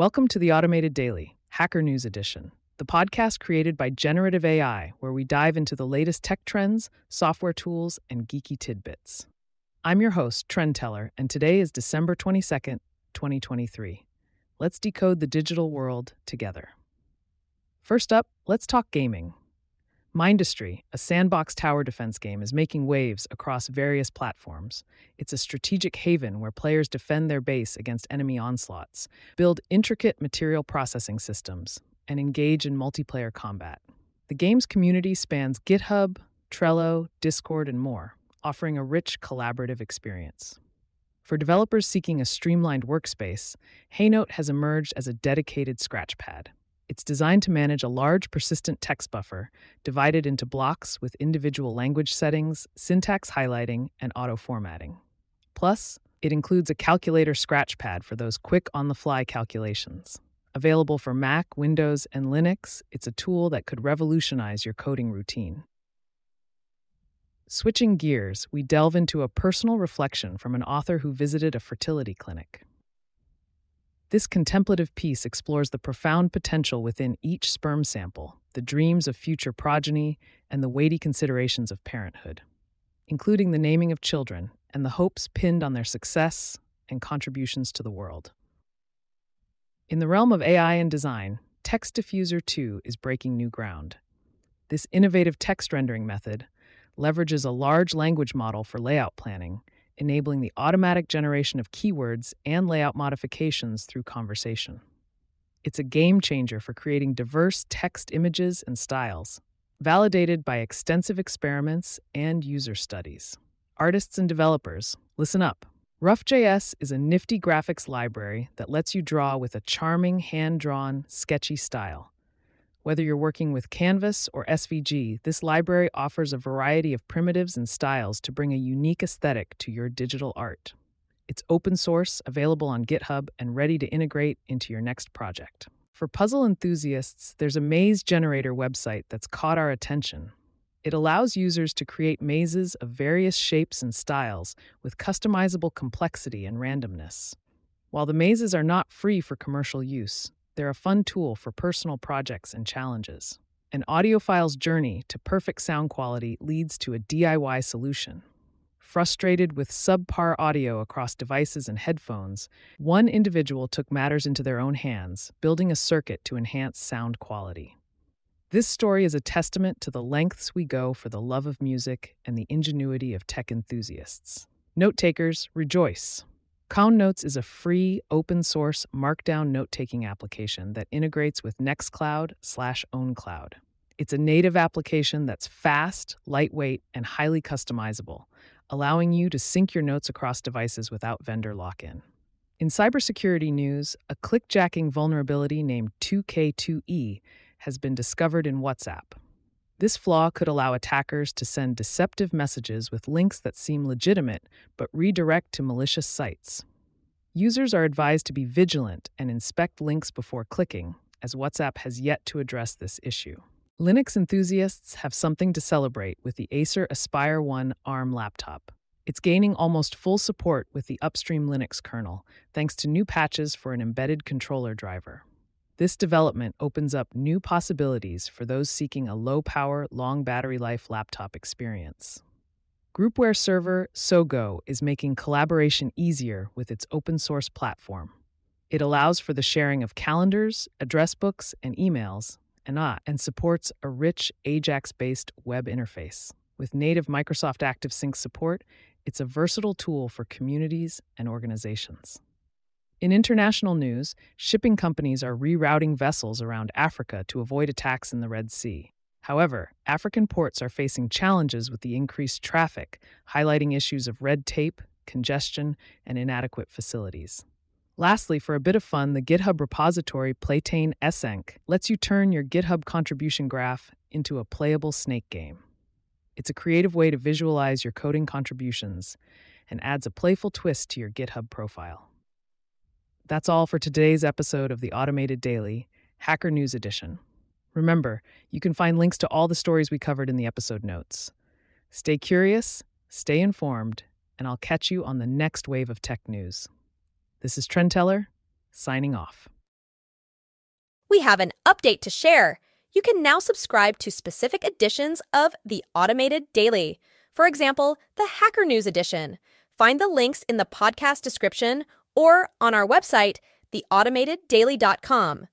Welcome to the Automated Daily, Hacker News Edition, the podcast created by Generative AI, where we dive into the latest tech trends, software tools, and geeky tidbits. I'm your host, Trend Teller, and today is December 22nd, 2023. Let's decode the digital world together. First up, let's talk gaming. Mindustry, a sandbox tower defense game, is making waves across various platforms. It's a strategic haven where players defend their base against enemy onslaughts, build intricate material processing systems, and engage in multiplayer combat. The game's community spans GitHub, Trello, Discord, and more, offering a rich collaborative experience. For developers seeking a streamlined workspace, Heynote has emerged as a dedicated scratchpad. It's designed to manage a large persistent text buffer divided into blocks with individual language settings, syntax highlighting, and auto formatting. Plus, it includes a calculator scratchpad for those quick on the fly calculations. Available for Mac, Windows, and Linux, it's a tool that could revolutionize your coding routine. Switching gears, we delve into a personal reflection from an author who visited a fertility clinic. This contemplative piece explores the profound potential within each sperm sample, the dreams of future progeny, and the weighty considerations of parenthood, including the naming of children and the hopes pinned on their success and contributions to the world. In the realm of AI and design, Text Diffuser 2 is breaking new ground. This innovative text rendering method leverages a large language model for layout planning enabling the automatic generation of keywords and layout modifications through conversation. It's a game changer for creating diverse text images and styles, validated by extensive experiments and user studies. Artists and developers, listen up. Rough.js is a nifty graphics library that lets you draw with a charming, hand drawn, sketchy style. Whether you're working with Canvas or SVG, this library offers a variety of primitives and styles to bring a unique aesthetic to your digital art. It's open source, available on GitHub, and ready to integrate into your next project. For puzzle enthusiasts, there's a maze generator website that's caught our attention. It allows users to create mazes of various shapes and styles with customizable complexity and randomness. While the mazes are not free for commercial use, they're a fun tool for personal projects and challenges. An audiophile's journey to perfect sound quality leads to a DIY solution. Frustrated with subpar audio across devices and headphones, one individual took matters into their own hands, building a circuit to enhance sound quality. This story is a testament to the lengths we go for the love of music and the ingenuity of tech enthusiasts. Note takers, rejoice! QOwnNotes is a free, open source Markdown note taking application that integrates with Nextcloud slash OwnCloud. It's a native application that's fast, lightweight, and highly customizable, allowing you to sync your notes across devices without vendor lock in. In cybersecurity news, a clickjacking vulnerability named 2K2E has been discovered in WhatsApp. This flaw could allow attackers to send deceptive messages with links that seem legitimate but redirect to malicious sites. Users are advised to be vigilant and inspect links before clicking, as WhatsApp has yet to address this issue. Linux enthusiasts have something to celebrate with the Acer Aspire One ARM laptop. It's gaining almost full support with the upstream Linux kernel, thanks to new patches for an embedded controller driver. This development opens up new possibilities for those seeking a low power, long battery life laptop experience. Groupware server Sogo is making collaboration easier with its open source platform. It allows for the sharing of calendars, address books, and emails, and, ah, and supports a rich Ajax based web interface. With native Microsoft ActiveSync support, it's a versatile tool for communities and organizations. In international news, shipping companies are rerouting vessels around Africa to avoid attacks in the Red Sea. However, African ports are facing challenges with the increased traffic, highlighting issues of red tape, congestion, and inadequate facilities. Lastly, for a bit of fun, the GitHub repository Platane snk lets you turn your GitHub contribution graph into a playable snake game. It's a creative way to visualize your coding contributions and adds a playful twist to your GitHub profile. That's all for today's episode of the Automated Daily, Hacker News Edition. Remember, you can find links to all the stories we covered in the episode notes. Stay curious, stay informed, and I'll catch you on the next wave of tech news. This is Trendteller, signing off. We have an update to share. You can now subscribe to specific editions of the Automated Daily. For example, the Hacker News edition. Find the links in the podcast description or on our website, theautomateddaily.com.